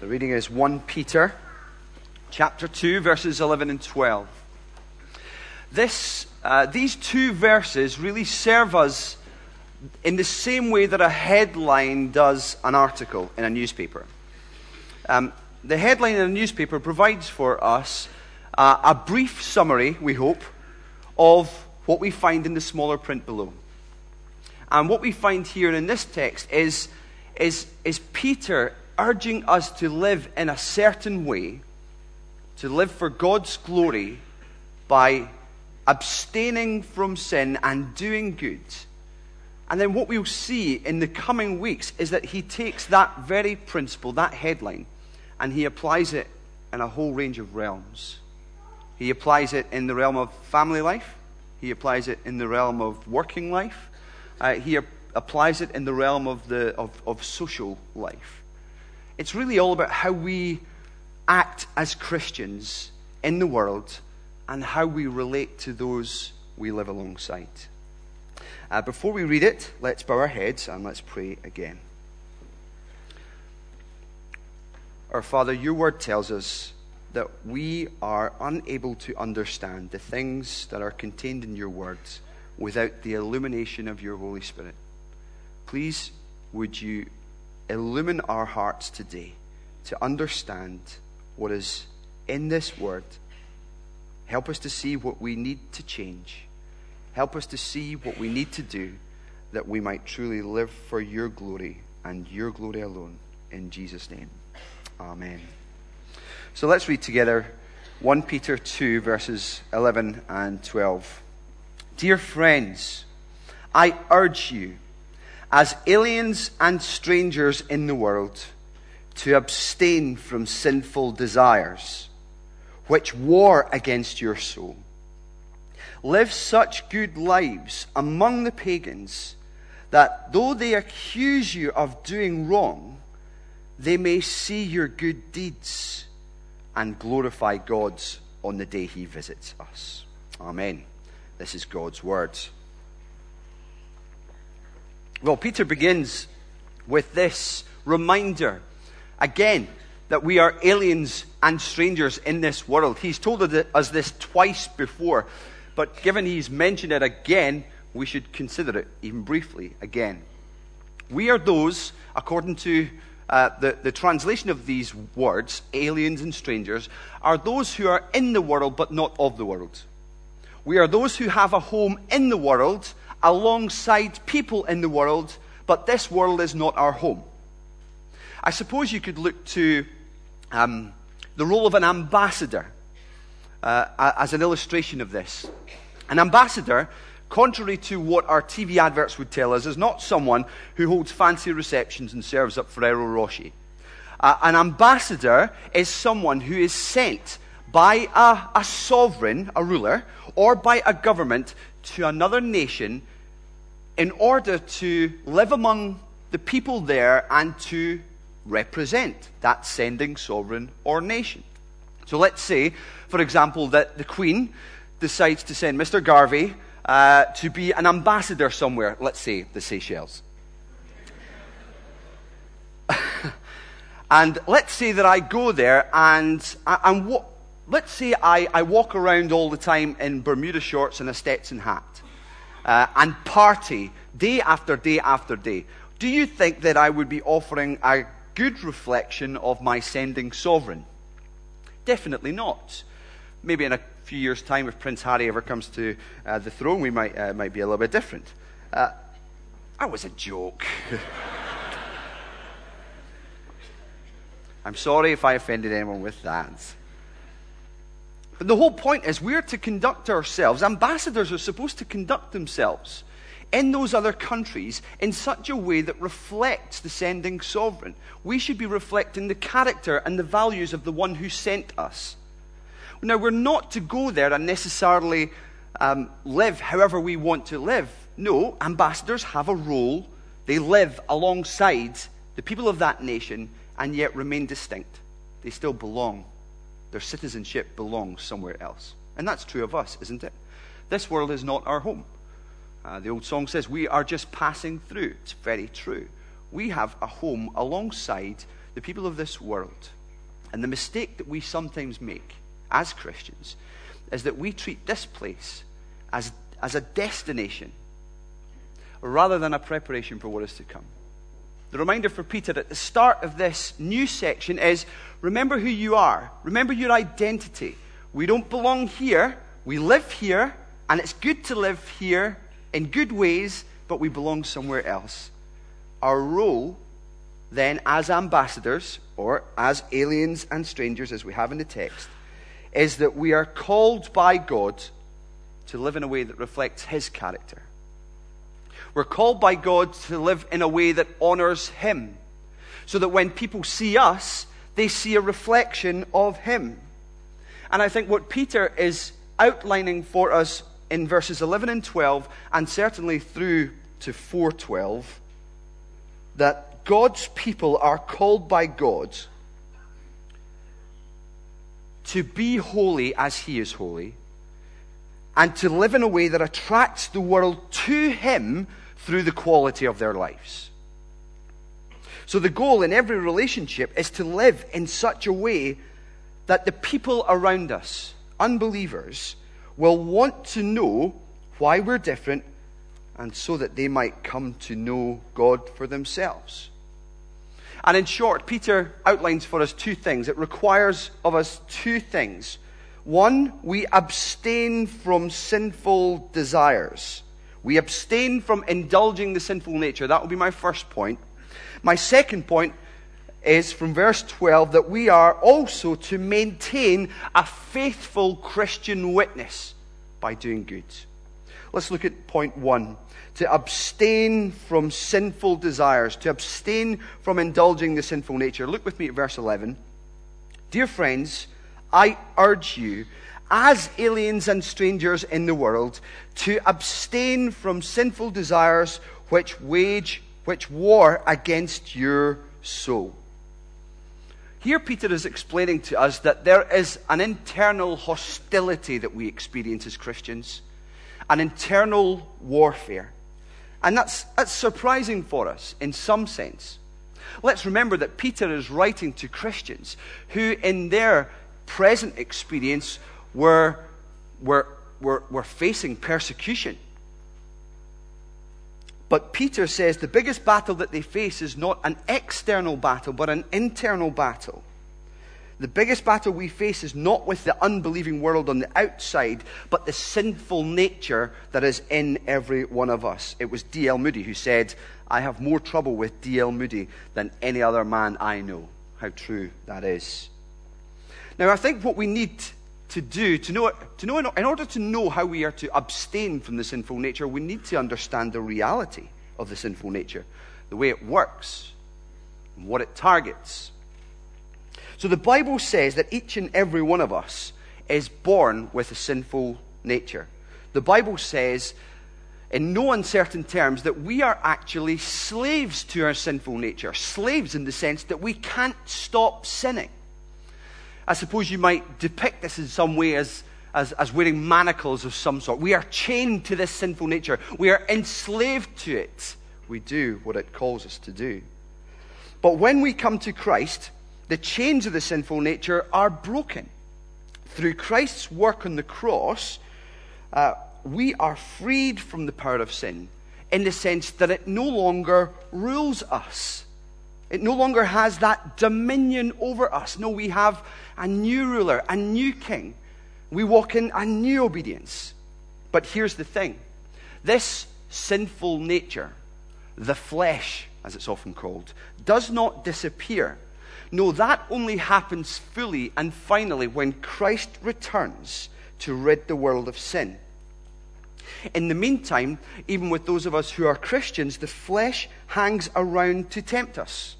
The reading is 1 Peter chapter 2, verses 11 and 12. This, uh, these two verses really serve us in the same way that a headline does an article in a newspaper. Um, the headline in a newspaper provides for us uh, a brief summary, we hope, of what we find in the smaller print below. And what we find here in this text is, is, is Peter urging us to live in a certain way, to live for God's glory by abstaining from sin and doing good. And then what we'll see in the coming weeks is that he takes that very principle, that headline, and he applies it in a whole range of realms. He applies it in the realm of family life, he applies it in the realm of working life, uh, he ap- applies it in the realm of, the, of, of social life. It's really all about how we act as Christians in the world and how we relate to those we live alongside. Uh, before we read it, let's bow our heads and let's pray again. Our Father, your word tells us that we are unable to understand the things that are contained in your words without the illumination of your Holy Spirit. Please, would you illumine our hearts today to understand what is in this word? Help us to see what we need to change. Help us to see what we need to do that we might truly live for your glory and your glory alone. In Jesus' name. Amen. So let's read together 1 Peter 2, verses 11 and 12. Dear friends, I urge you, as aliens and strangers in the world, to abstain from sinful desires, which war against your soul. Live such good lives among the pagans that though they accuse you of doing wrong, they may see your good deeds and glorify God on the day he visits us. Amen. This is God's word. Well, Peter begins with this reminder again that we are aliens and strangers in this world. He's told us this twice before, but given he's mentioned it again, we should consider it even briefly again. We are those, according to uh, the, the translation of these words, aliens and strangers, are those who are in the world but not of the world. We are those who have a home in the world alongside people in the world, but this world is not our home. I suppose you could look to um, the role of an ambassador uh, as an illustration of this. An ambassador contrary to what our TV adverts would tell us, is not someone who holds fancy receptions and serves up Ferrero Rocher. Uh, an ambassador is someone who is sent by a, a sovereign, a ruler, or by a government to another nation in order to live among the people there and to represent that sending sovereign or nation. So let's say, for example, that the Queen decides to send Mr. Garvey uh, to be an ambassador somewhere, let's say the Seychelles. and let's say that I go there and, let's say I, I walk around all the time in Bermuda shorts and a Stetson hat uh, and party day after day after day. Do you think that I would be offering a good reflection of my sending sovereign? Definitely not. Maybe in a few years' time, if Prince Harry ever comes to uh, the throne, we might, uh, might be a little bit different. Uh, that was a joke. I'm sorry if I offended anyone with that. But the whole point is we're to conduct ourselves, ambassadors are supposed to conduct themselves in those other countries in such a way that reflects the sending sovereign. We should be reflecting the character and the values of the one who sent us. Now, we're not to go there and necessarily um, live however we want to live. No, ambassadors have a role. They live alongside the people of that nation and yet remain distinct. They still belong. Their citizenship belongs somewhere else. And that's true of us, isn't it? This world is not our home. Uh, the old song says, We are just passing through. It's very true. We have a home alongside the people of this world, and the mistake that we sometimes make as Christians, is that we treat this place as, as a destination rather than a preparation for what is to come. The reminder for Peter at the start of this new section is remember who you are, remember your identity. We don't belong here, we live here, and it's good to live here in good ways, but we belong somewhere else. Our role then, as ambassadors, or as aliens and strangers, as we have in the text, is that we are called by God to live in a way that reflects His character. We're called by God to live in a way that honors Him, so that when people see us, they see a reflection of Him. And I think what Peter is outlining for us in verses 11 and 12, and certainly through to 412, that God's people are called by God to be holy as He is holy, and to live in a way that attracts the world to Him through the quality of their lives. So, the goal in every relationship is to live in such a way that the people around us, unbelievers, will want to know why we're different and so that they might come to know God for themselves. And in short, Peter outlines for us two things. It requires of us two things. One, we abstain from sinful desires. We abstain from indulging the sinful nature. That will be my first point. My second point is from verse 12 that we are also to maintain a faithful Christian witness by doing good. Let's look at point one to abstain from sinful desires, to abstain from indulging the sinful nature. Look with me at verse 11. Dear friends, I urge you as aliens and strangers in the world, to abstain from sinful desires which wage, which war against your soul. Here, Peter is explaining to us that there is an internal hostility that we experience as Christians, an internal warfare. And that's, that's surprising for us in some sense. Let's remember that Peter is writing to Christians who, in their present experience, were, were, were, were facing persecution. But Peter says the biggest battle that they face is not an external battle, but an internal battle. The biggest battle we face is not with the unbelieving world on the outside, but the sinful nature that is in every one of us. It was D.L. Moody who said, I have more trouble with D.L. Moody than any other man I know. How true that is. Now, I think what we need to do, to know, to know in order to know how we are to abstain from the sinful nature, we need to understand the reality of the sinful nature, the way it works, and what it targets. So the Bible says that each and every one of us is born with a sinful nature. The Bible says, in no uncertain terms, that we are actually slaves to our sinful nature. Slaves in the sense that we can't stop sinning. I suppose you might depict this in some way as, as, as wearing manacles of some sort. We are chained to this sinful nature, we are enslaved to it. We do what it calls us to do. But when we come to Christ, the chains of the sinful nature are broken. Through Christ's work on the cross, uh, we are freed from the power of sin in the sense that it no longer rules us. It no longer has that dominion over us. No, we have a new ruler, a new king. We walk in a new obedience. But here's the thing this sinful nature, the flesh, as it's often called, does not disappear. No, that only happens fully and finally when Christ returns to rid the world of sin. In the meantime, even with those of us who are Christians, the flesh hangs around to tempt us.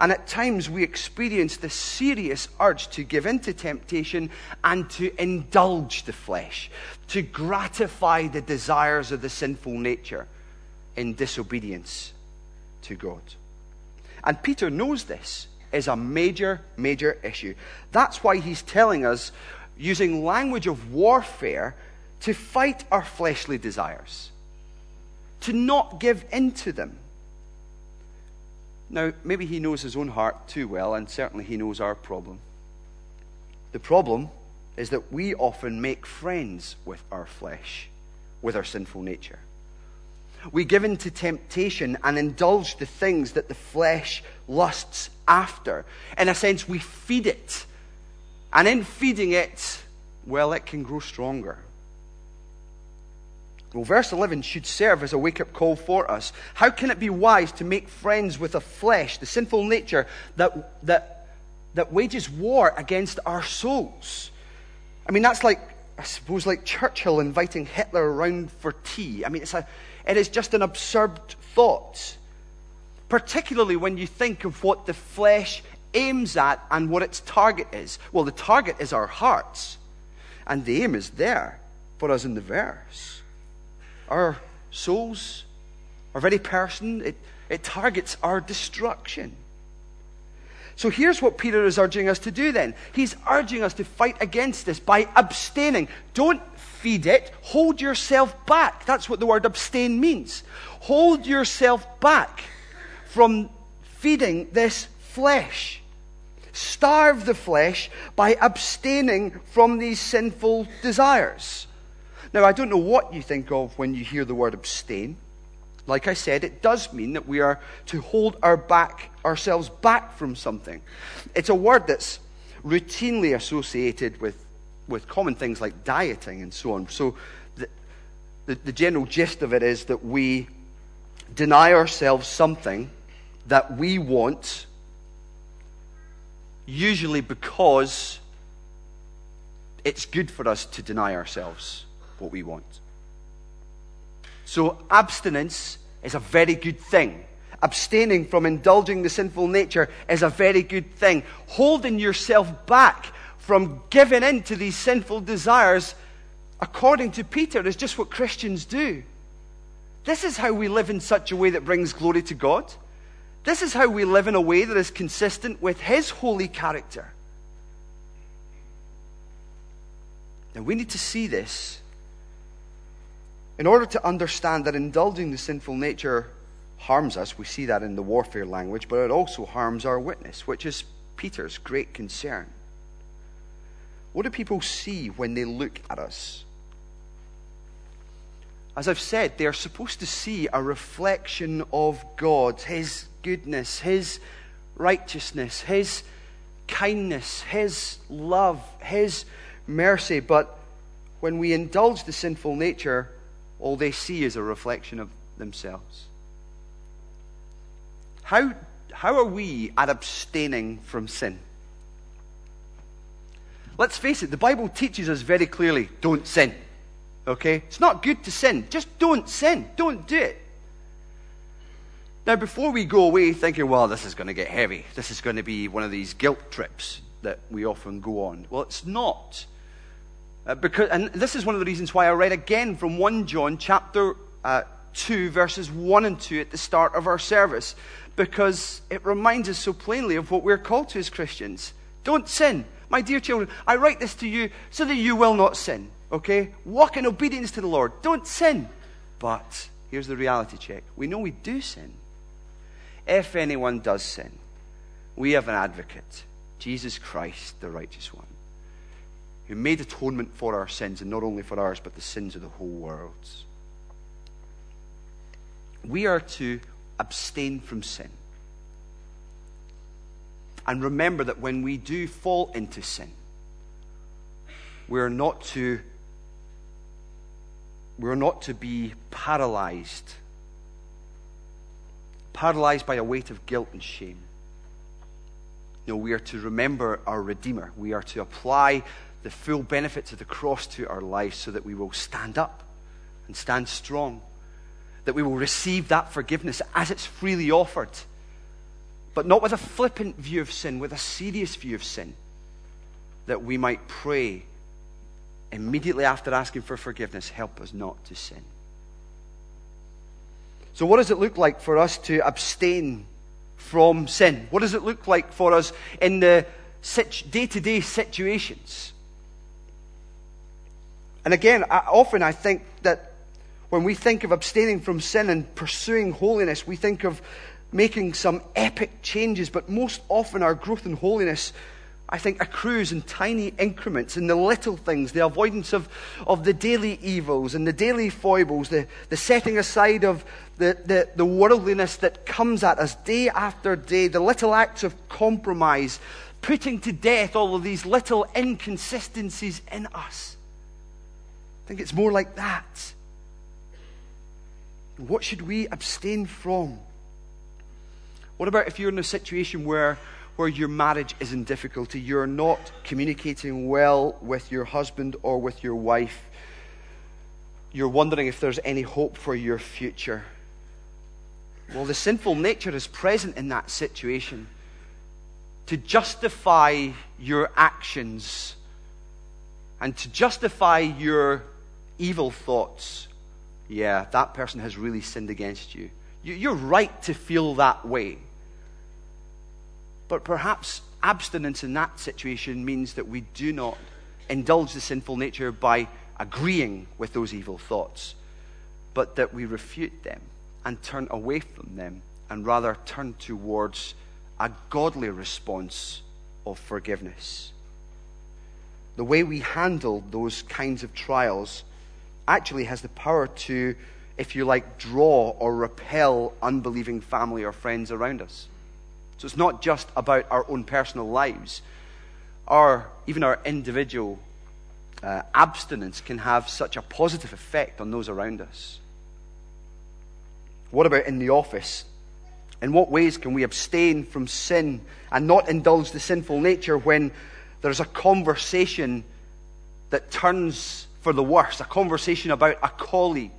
And at times we experience the serious urge to give in to temptation and to indulge the flesh, to gratify the desires of the sinful nature in disobedience to God. And Peter knows this is a major, major issue. That's why he's telling us, using language of warfare, to fight our fleshly desires, to not give in to them Now, maybe he knows his own heart too well, and certainly he knows our problem. The problem is that we often make friends with our flesh, with our sinful nature. We give in to temptation and indulge the things that the flesh lusts after. In a sense, we feed it. And in feeding it, well, it can grow stronger. Well, verse 11 should serve as a wake up call for us. How can it be wise to make friends with a flesh, the sinful nature that, that, that wages war against our souls? I mean, that's like, I suppose, like Churchill inviting Hitler around for tea. I mean, it's a, it is just an absurd thought, particularly when you think of what the flesh aims at and what its target is. Well, the target is our hearts, and the aim is there for us in the verse our souls, our very person. It, it targets our destruction. So here's what Peter is urging us to do then. He's urging us to fight against this by abstaining. Don't feed it, hold yourself back. That's what the word abstain means. Hold yourself back from feeding this flesh. Starve the flesh by abstaining from these sinful desires. Now, I don't know what you think of when you hear the word abstain. Like I said, it does mean that we are to hold our back, ourselves back from something. It's a word that's routinely associated with, with common things like dieting and so on. So, the, the, the general gist of it is that we deny ourselves something that we want, usually because it's good for us to deny ourselves what we want. So, abstinence is a very good thing. Abstaining from indulging the sinful nature is a very good thing. Holding yourself back from giving in to these sinful desires, according to Peter, is just what Christians do. This is how we live in such a way that brings glory to God. This is how we live in a way that is consistent with His holy character. And we need to see this in order to understand that indulging the sinful nature harms us, we see that in the warfare language, but it also harms our witness, which is Peter's great concern. What do people see when they look at us? As I've said, they are supposed to see a reflection of God, His goodness, His righteousness, His kindness, His love, His mercy. But when we indulge the sinful nature, all they see is a reflection of themselves. How, how are we at abstaining from sin? Let's face it, the Bible teaches us very clearly don't sin. Okay? It's not good to sin. Just don't sin. Don't do it. Now, before we go away thinking, well, this is going to get heavy, this is going to be one of these guilt trips that we often go on. Well, it's not. Uh, because, and this is one of the reasons why I read again from 1 John chapter uh, 2, verses 1 and 2 at the start of our service, because it reminds us so plainly of what we're called to as Christians. Don't sin. My dear children, I write this to you so that you will not sin. Okay? Walk in obedience to the Lord. Don't sin. But here's the reality check we know we do sin. If anyone does sin, we have an advocate, Jesus Christ, the righteous one who made atonement for our sins, and not only for ours, but the sins of the whole world. We are to abstain from sin. And remember that when we do fall into sin, we're not to we're not to be paralyzed paralyzed by a weight of guilt and shame no we are to remember our redeemer we are to apply the full benefits of the cross to our lives so that we will stand up and stand strong. That we will receive that forgiveness as it's freely offered. But not with a flippant view of sin, with a serious view of sin. That we might pray immediately after asking for forgiveness, help us not to sin. So, what does it look like for us to abstain from sin? What does it look like for us in the day to day situations? And again, I, often I think that when we think of abstaining from sin and pursuing holiness, we think of making some epic changes, but most often our growth in holiness, I think, accrues in tiny increments, in the little things, the avoidance of, of the daily evils and the daily foibles, the, the setting aside of the, the, the worldliness that comes at us day after day, the little acts of compromise, putting to death all of these little inconsistencies in us. I think it's more like that. What should we abstain from? What about if you're in a situation where, where your marriage is in difficulty? You're not communicating well with your husband or with your wife. You're wondering if there's any hope for your future. Well, the sinful nature is present in that situation to justify your actions and to justify your evil thoughts. Yeah, that person has really sinned against you. You're right to feel that way. But perhaps abstinence in that situation means that we do not indulge the sinful nature by agreeing with those evil thoughts, but that we refute them and turn away from them and rather turn towards a godly response of forgiveness. The way we handle those kinds of trials actually has the power to, if you like, draw or repel unbelieving family or friends around us. So it's not just about our own personal lives. Our, even our individual uh, abstinence can have such a positive effect on those around us. What about in the office? In what ways can we abstain from sin and not indulge the sinful nature when there's a conversation that turns for the worse? A conversation about a colleague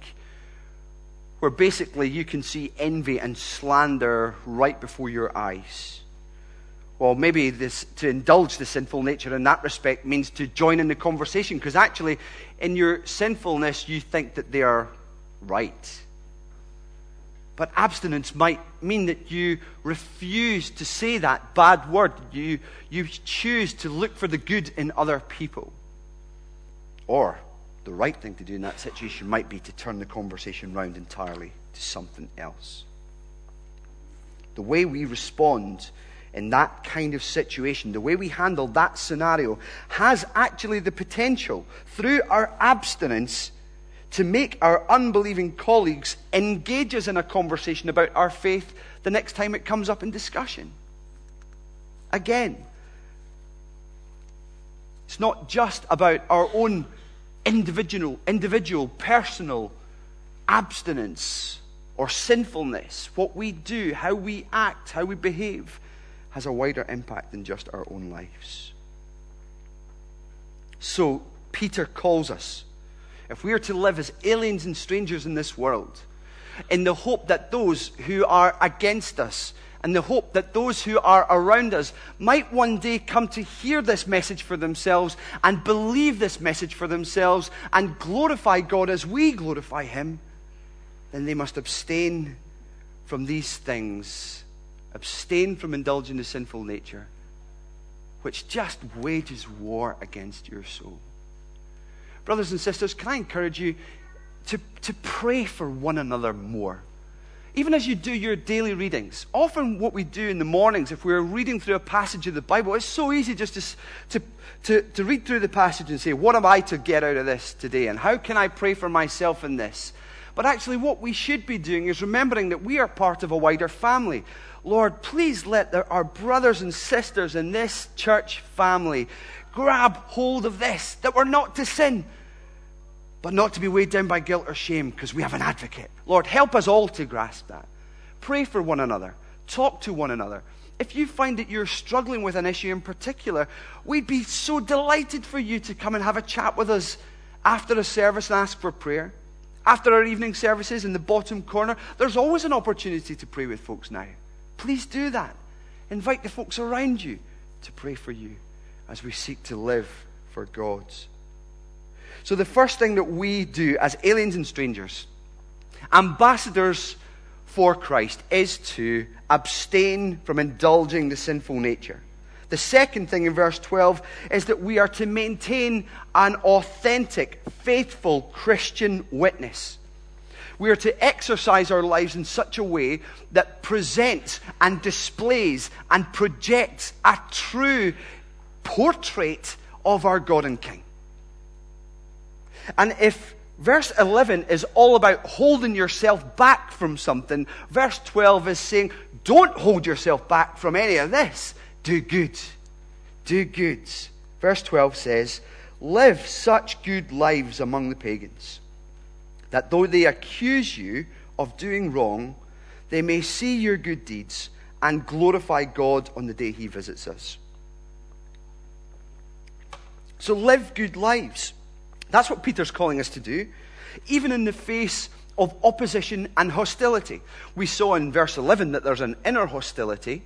where basically you can see envy and slander right before your eyes. Well, maybe this, to indulge the sinful nature in that respect means to join in the conversation because actually, in your sinfulness, you think that they are right. But abstinence might mean that you refuse to say that bad word. You, you choose to look for the good in other people. Or the right thing to do in that situation might be to turn the conversation round entirely to something else. The way we respond in that kind of situation, the way we handle that scenario, has actually the potential, through our abstinence, to make our unbelieving colleagues engage us in a conversation about our faith the next time it comes up in discussion. Again, it's not just about our own individual, individual, personal abstinence or sinfulness. What we do, how we act, how we behave, has a wider impact than just our own lives. So, Peter calls us, if we are to live as aliens and strangers in this world, in the hope that those who are against us and the hope that those who are around us might one day come to hear this message for themselves and believe this message for themselves and glorify God as we glorify Him, then they must abstain from these things, abstain from indulging the sinful nature, which just wages war against your soul. Brothers and sisters, can I encourage you to, to pray for one another more? Even as you do your daily readings, often what we do in the mornings, if we're reading through a passage of the Bible, it's so easy just to, to, to, to, read through the passage and say, What am I to get out of this today? And how can I pray for myself in this? But actually, what we should be doing is remembering that we are part of a wider family. Lord, please let our brothers and sisters in this church family grab hold of this, that we're not to sin but not to be weighed down by guilt or shame because we have an advocate. Lord, help us all to grasp that. Pray for one another, talk to one another. If you find that you're struggling with an issue in particular, we'd be so delighted for you to come and have a chat with us after a service and ask for prayer. After our evening services in the bottom corner, there's always an opportunity to pray with folks now. Please do that. Invite the folks around you to pray for you as we seek to live for God's so, the first thing that we do as aliens and strangers, ambassadors for Christ, is to abstain from indulging the sinful nature. The second thing in verse 12 is that we are to maintain an authentic, faithful Christian witness. We are to exercise our lives in such a way that presents and displays and projects a true portrait of our God and King. And if verse 11 is all about holding yourself back from something, verse 12 is saying, don't hold yourself back from any of this. Do good. Do good. Verse 12 says, Live such good lives among the pagans, that though they accuse you of doing wrong, they may see your good deeds and glorify God on the day he visits us. So live good lives. That's what Peter's calling us to do, even in the face of opposition and hostility. We saw in verse 11 that there's an inner hostility,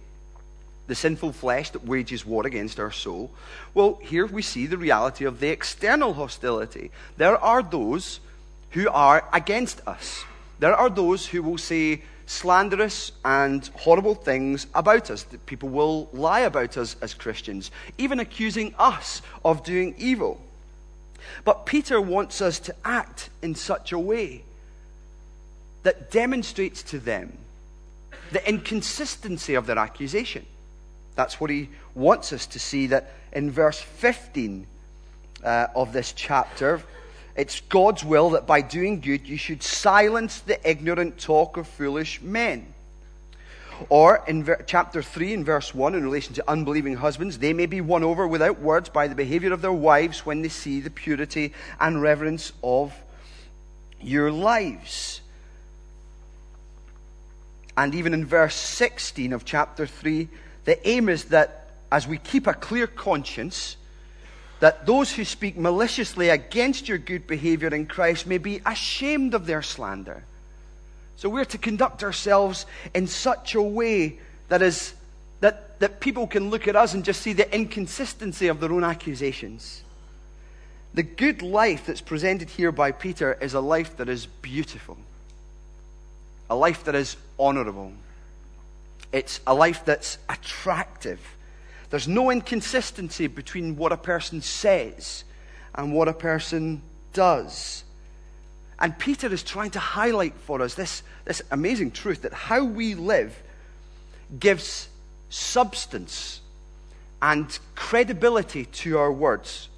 the sinful flesh that wages war against our soul. Well, here we see the reality of the external hostility. There are those who are against us. There are those who will say slanderous and horrible things about us. People will lie about us as Christians, even accusing us of doing evil. But Peter wants us to act in such a way that demonstrates to them the inconsistency of their accusation. That's what he wants us to see that in verse 15 uh, of this chapter, it's God's will that by doing good you should silence the ignorant talk of foolish men. Or in ver- chapter 3 in verse 1, in relation to unbelieving husbands, they may be won over without words by the behavior of their wives when they see the purity and reverence of your lives. And even in verse 16 of chapter 3, the aim is that as we keep a clear conscience, that those who speak maliciously against your good behavior in Christ may be ashamed of their slander. So we're to conduct ourselves in such a way that is that, that people can look at us and just see the inconsistency of their own accusations. The good life that's presented here by Peter is a life that is beautiful, a life that is honorable, it's a life that's attractive. There's no inconsistency between what a person says and what a person does. And Peter is trying to highlight for us this, this amazing truth that how we live gives substance and credibility to our words.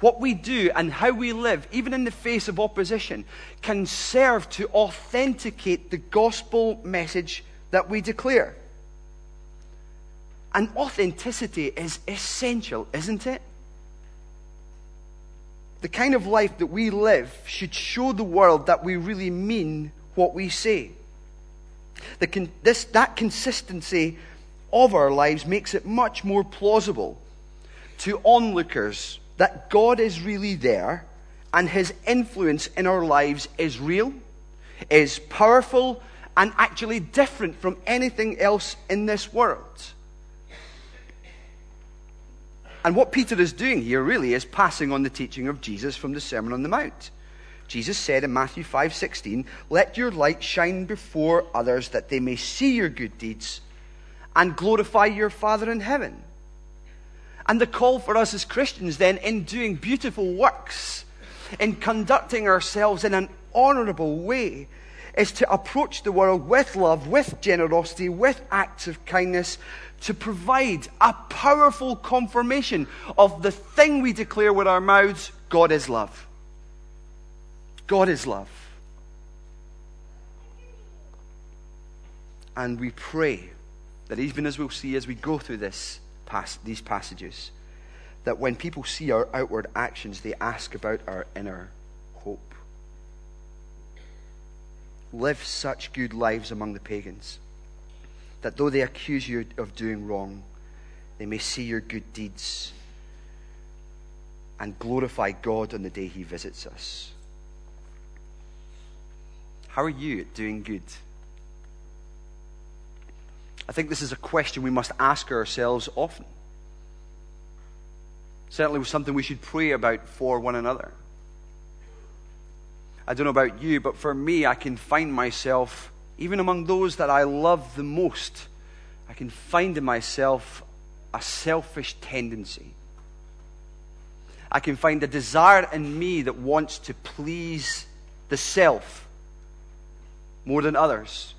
What we do and how we live, even in the face of opposition, can serve to authenticate the gospel message that we declare. And authenticity is essential, isn't it? The kind of life that we live should show the world that we really mean what we say. The, this, that consistency of our lives makes it much more plausible to onlookers that God is really there and his influence in our lives is real, is powerful, and actually different from anything else in this world. And what Peter is doing here really is passing on the teaching of Jesus from the Sermon on the Mount. Jesus said in Matthew 5:16, "Let your light shine before others that they may see your good deeds and glorify your Father in heaven." And the call for us as Christians then in doing beautiful works, in conducting ourselves in an honorable way, is to approach the world with love, with generosity, with acts of kindness, to provide a powerful confirmation of the thing we declare with our mouths God is love. God is love. And we pray that even as we'll see as we go through this, these passages, that when people see our outward actions, they ask about our inner hope live such good lives among the pagans that though they accuse you of doing wrong, they may see your good deeds and glorify God on the day He visits us. How are you at doing good? I think this is a question we must ask ourselves often. Certainly, something we should pray about for one another. I don't know about you, but for me, I can find myself, even among those that I love the most, I can find in myself a selfish tendency. I can find a desire in me that wants to please the self more than others.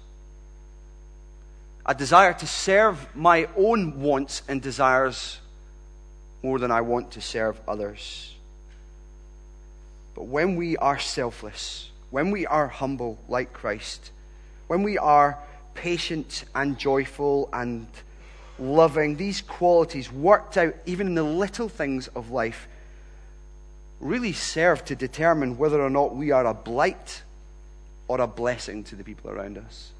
A desire to serve my own wants and desires more than I want to serve others. But when we are selfless, when we are humble like Christ, when we are patient and joyful and loving, these qualities worked out even in the little things of life really serve to determine whether or not we are a blight or a blessing to the people around us.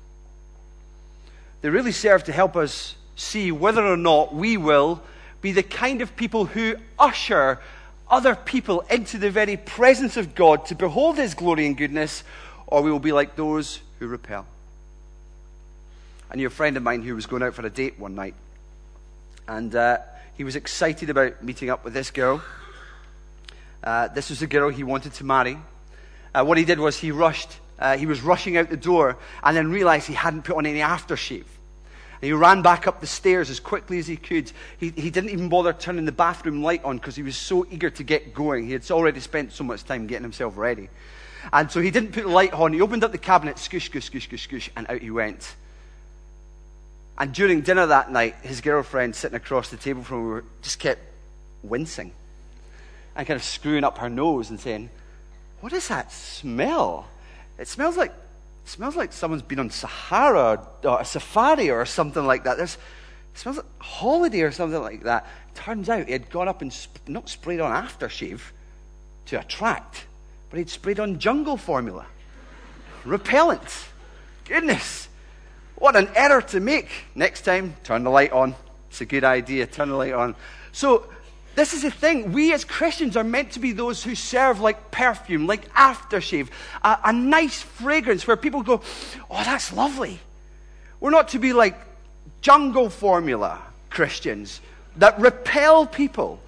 They really serve to help us see whether or not we will be the kind of people who usher other people into the very presence of God to behold His glory and goodness, or we will be like those who repel. I knew a friend of mine who was going out for a date one night, and uh, he was excited about meeting up with this girl. Uh, this was the girl he wanted to marry. Uh, what he did was he rushed, uh, he was rushing out the door, and then realized he hadn't put on any aftershave. And he ran back up the stairs as quickly as he could. He, he didn't even bother turning the bathroom light on because he was so eager to get going. He had already spent so much time getting himself ready. And so he didn't put the light on. He opened up the cabinet, scoosh, scoosh, scoosh, scoosh, scoosh, and out he went. And during dinner that night, his girlfriend sitting across the table from him just kept wincing and kind of screwing up her nose and saying, What is that smell? It smells like it smells like someone's been on Sahara or a safari or something like that. There's, it smells like holiday or something like that. Turns out he had gone up and sp- not sprayed on aftershave to attract, but he'd sprayed on jungle formula. Repellent. Goodness. What an error to make. Next time, turn the light on. It's a good idea. Turn the light on. So this is the thing. We as Christians are meant to be those who serve like perfume, like aftershave, a, a nice fragrance where people go, oh, that's lovely. We're not to be like jungle formula Christians that repel people.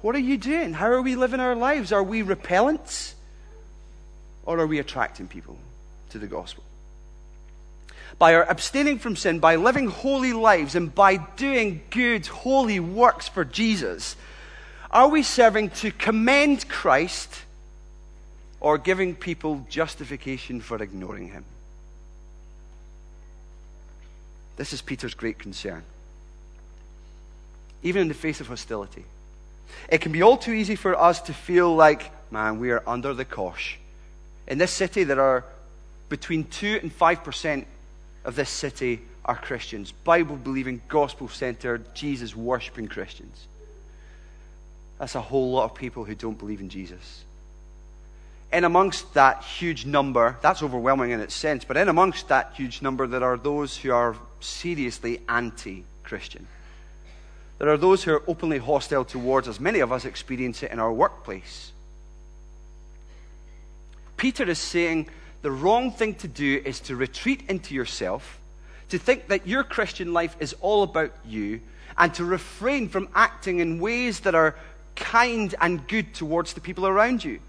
What are you doing? How are we living our lives? Are we repellents? Or are we attracting people to the gospel? By our abstaining from sin, by living holy lives, and by doing good, holy works for Jesus, are we serving to commend Christ or giving people justification for ignoring him? This is Peter's great concern. Even in the face of hostility. It can be all too easy for us to feel like, man, we are under the cosh. In this city, there are between 2 and 5% of this city are Christians, Bible believing, gospel centered, Jesus worshiping Christians. That's a whole lot of people who don't believe in Jesus. In amongst that huge number, that's overwhelming in its sense, but in amongst that huge number, there are those who are seriously anti Christian. There are those who are openly hostile towards us. Many of us experience it in our workplace. Peter is saying the wrong thing to do is to retreat into yourself, to think that your Christian life is all about you, and to refrain from acting in ways that are kind and good towards the people around you.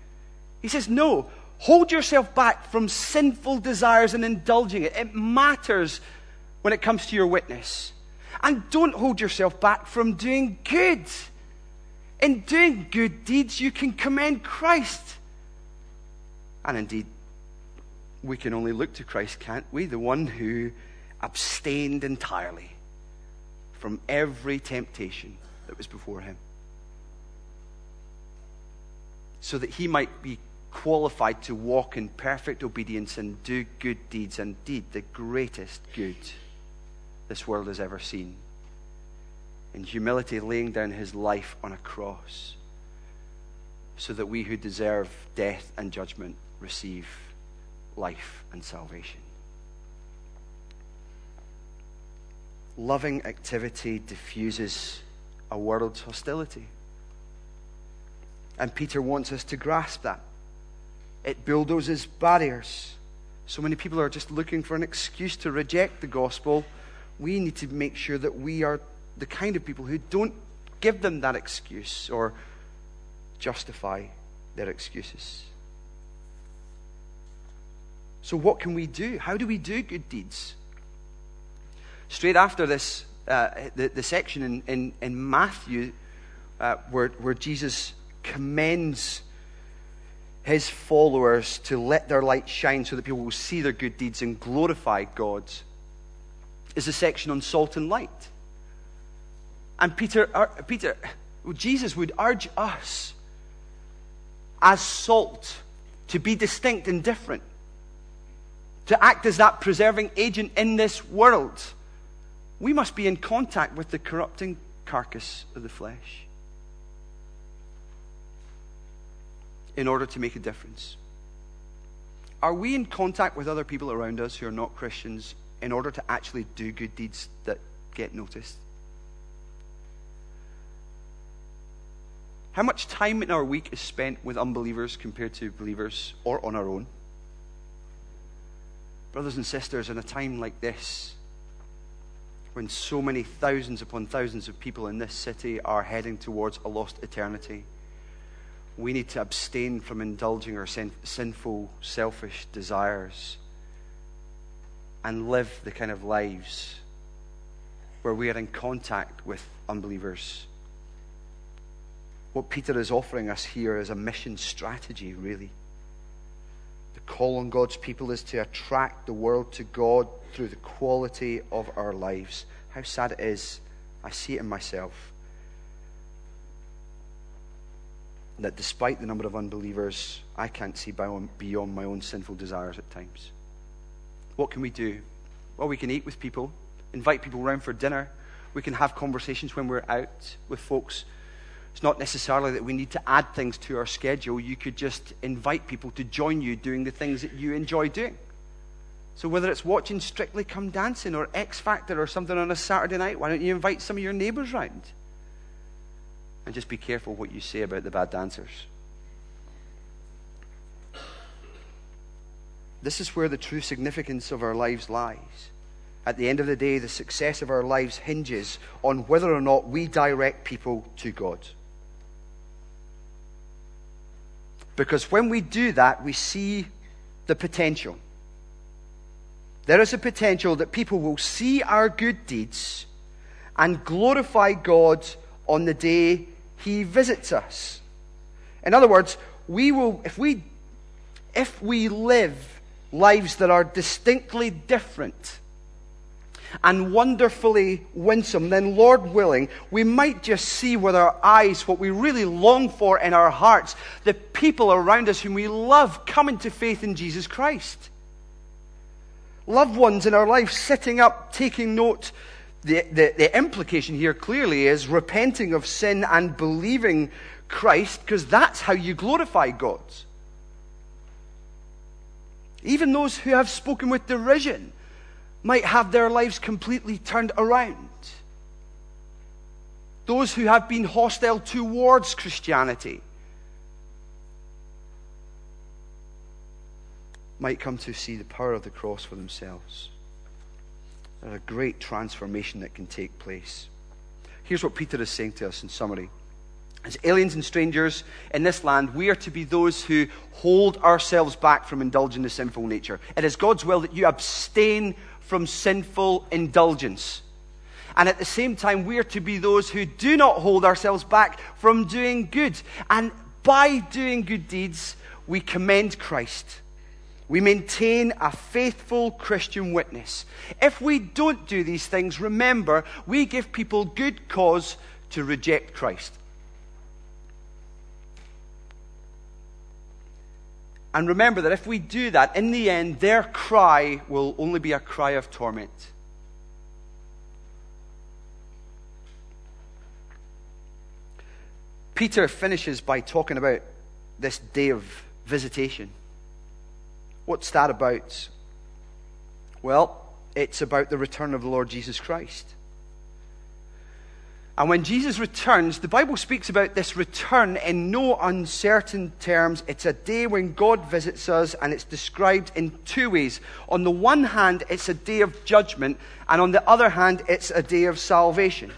He says, No, hold yourself back from sinful desires and indulging it. It matters when it comes to your witness. And don't hold yourself back from doing good. In doing good deeds, you can commend Christ. And indeed, we can only look to Christ, can't we? The one who abstained entirely from every temptation that was before him. So that he might be qualified to walk in perfect obedience and do good deeds, indeed, the greatest good this world has ever seen. In humility, laying down his life on a cross, so that we who deserve death and judgment receive life and salvation. Loving activity diffuses a world's hostility. And Peter wants us to grasp that. It bulldozes barriers. So many people are just looking for an excuse to reject the gospel. We need to make sure that we are the kind of people who don't give them that excuse or justify their excuses. So, what can we do? How do we do good deeds? Straight after this, uh, the, the section in, in, in Matthew uh, where, where Jesus commends his followers to let their light shine so that people will see their good deeds and glorify God is the section on salt and light. And Peter, uh, Peter, Jesus would urge us as salt to be distinct and different, to act as that preserving agent in this world. We must be in contact with the corrupting carcass of the flesh in order to make a difference. Are we in contact with other people around us who are not Christians in order to actually do good deeds that get noticed? How much time in our week is spent with unbelievers compared to believers or on our own? Brothers and sisters, in a time like this, when so many thousands upon thousands of people in this city are heading towards a lost eternity, we need to abstain from indulging our sin- sinful, selfish desires and live the kind of lives where we are in contact with unbelievers what Peter is offering us here is a mission strategy, really. The call on God's people is to attract the world to God through the quality of our lives. How sad it is. I see it in myself. That despite the number of unbelievers, I can't see beyond my own sinful desires at times. What can we do? Well, we can eat with people, invite people around for dinner. We can have conversations when we're out with folks it's not necessarily that we need to add things to our schedule. You could just invite people to join you doing the things that you enjoy doing. So, whether it's watching Strictly Come Dancing or X Factor or something on a Saturday night, why don't you invite some of your neighbours round? And just be careful what you say about the bad dancers. This is where the true significance of our lives lies. At the end of the day, the success of our lives hinges on whether or not we direct people to God. Because when we do that, we see the potential. There is a potential that people will see our good deeds and glorify God on the day He visits us. In other words, we will, if we, if we live lives that are distinctly different and wonderfully winsome, then, Lord willing, we might just see with our eyes what we really long for in our hearts the people around us whom we love coming to faith in Jesus Christ. Loved ones in our life sitting up, taking note. The, the, the implication here clearly is repenting of sin and believing Christ, because that's how you glorify God. Even those who have spoken with derision might have their lives completely turned around. Those who have been hostile towards Christianity might come to see the power of the cross for themselves. There's a great transformation that can take place. Here's what Peter is saying to us in summary. As aliens and strangers in this land, we are to be those who hold ourselves back from indulging the sinful nature. It is God's will that you abstain from sinful indulgence. And at the same time, we are to be those who do not hold ourselves back from doing good. And by doing good deeds, we commend Christ. We maintain a faithful Christian witness. If we don't do these things, remember, we give people good cause to reject Christ. And remember that if we do that, in the end, their cry will only be a cry of torment. Peter finishes by talking about this day of visitation. What's that about? Well, it's about the return of the Lord Jesus Christ. And when Jesus returns, the Bible speaks about this return in no uncertain terms. It's a day when God visits us, and it's described in two ways. On the one hand, it's a day of judgment, and on the other hand, it's a day of salvation.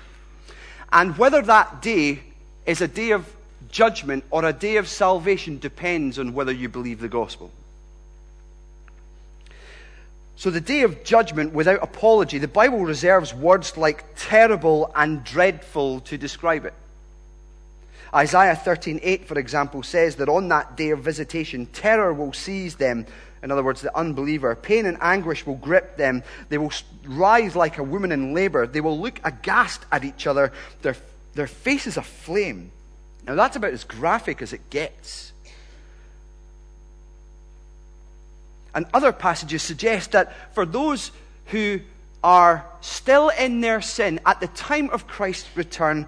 And whether that day is a day of judgment or a day of salvation depends on whether you believe the gospel. So, the day of judgment without apology, the Bible reserves words like terrible and dreadful to describe it. Isaiah 13:8, for example, says that on that day of visitation, terror will seize them. In other words, the unbeliever. Pain and anguish will grip them. They will rise like a woman in labor. They will look aghast at each other, their, their faces aflame. Now, that's about as graphic as it gets. And other passages suggest that for those who are still in their sin at the time of Christ's return,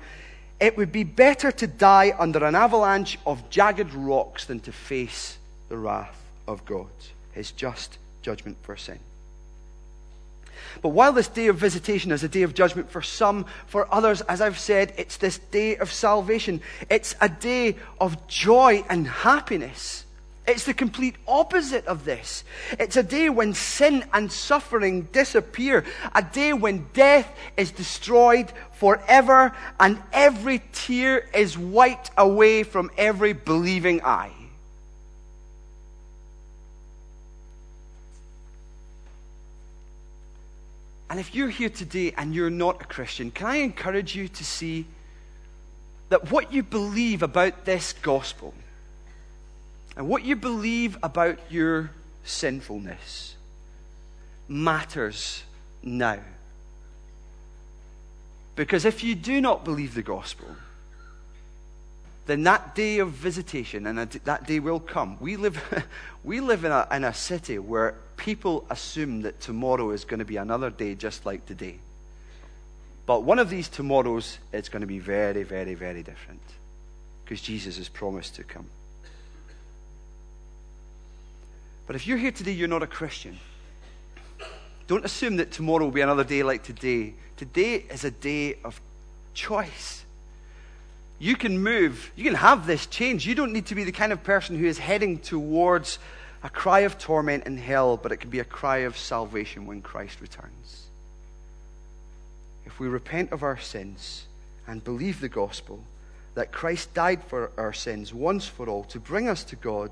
it would be better to die under an avalanche of jagged rocks than to face the wrath of God, his just judgment for sin. But while this day of visitation is a day of judgment for some, for others, as I've said, it's this day of salvation. It's a day of joy and happiness. It's the complete opposite of this. It's a day when sin and suffering disappear, a day when death is destroyed forever and every tear is wiped away from every believing eye. And if you're here today and you're not a Christian, can I encourage you to see that what you believe about this gospel and what you believe about your sinfulness matters now. Because if you do not believe the gospel, then that day of visitation, and that day will come. We live, we live in, a, in a city where people assume that tomorrow is going to be another day just like today. But one of these tomorrows, it's going to be very, very, very different because Jesus has promised to come. But if you're here today, you're not a Christian. Don't assume that tomorrow will be another day like today. Today is a day of choice. You can move, you can have this change. You don't need to be the kind of person who is heading towards a cry of torment in hell, but it can be a cry of salvation when Christ returns. If we repent of our sins and believe the gospel, that Christ died for our sins once for all to bring us to God,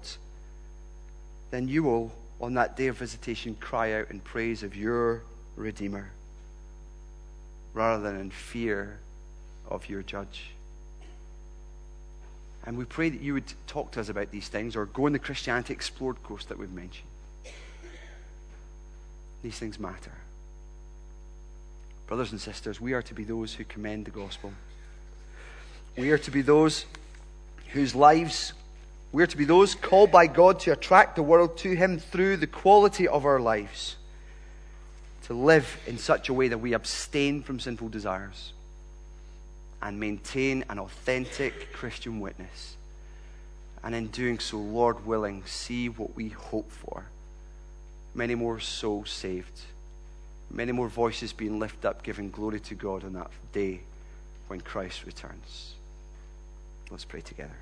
then you will, on that day of visitation, cry out in praise of your Redeemer rather than in fear of your judge. And we pray that you would talk to us about these things or go on the Christianity Explored course that we've mentioned. These things matter. Brothers and sisters, we are to be those who commend the gospel. We are to be those whose lives, we are to be those called by God to attract the world to Him through the quality of our lives. To live in such a way that we abstain from sinful desires and maintain an authentic Christian witness. And in doing so, Lord willing, see what we hope for. Many more souls saved, many more voices being lifted up, giving glory to God on that day when Christ returns. Let's pray together.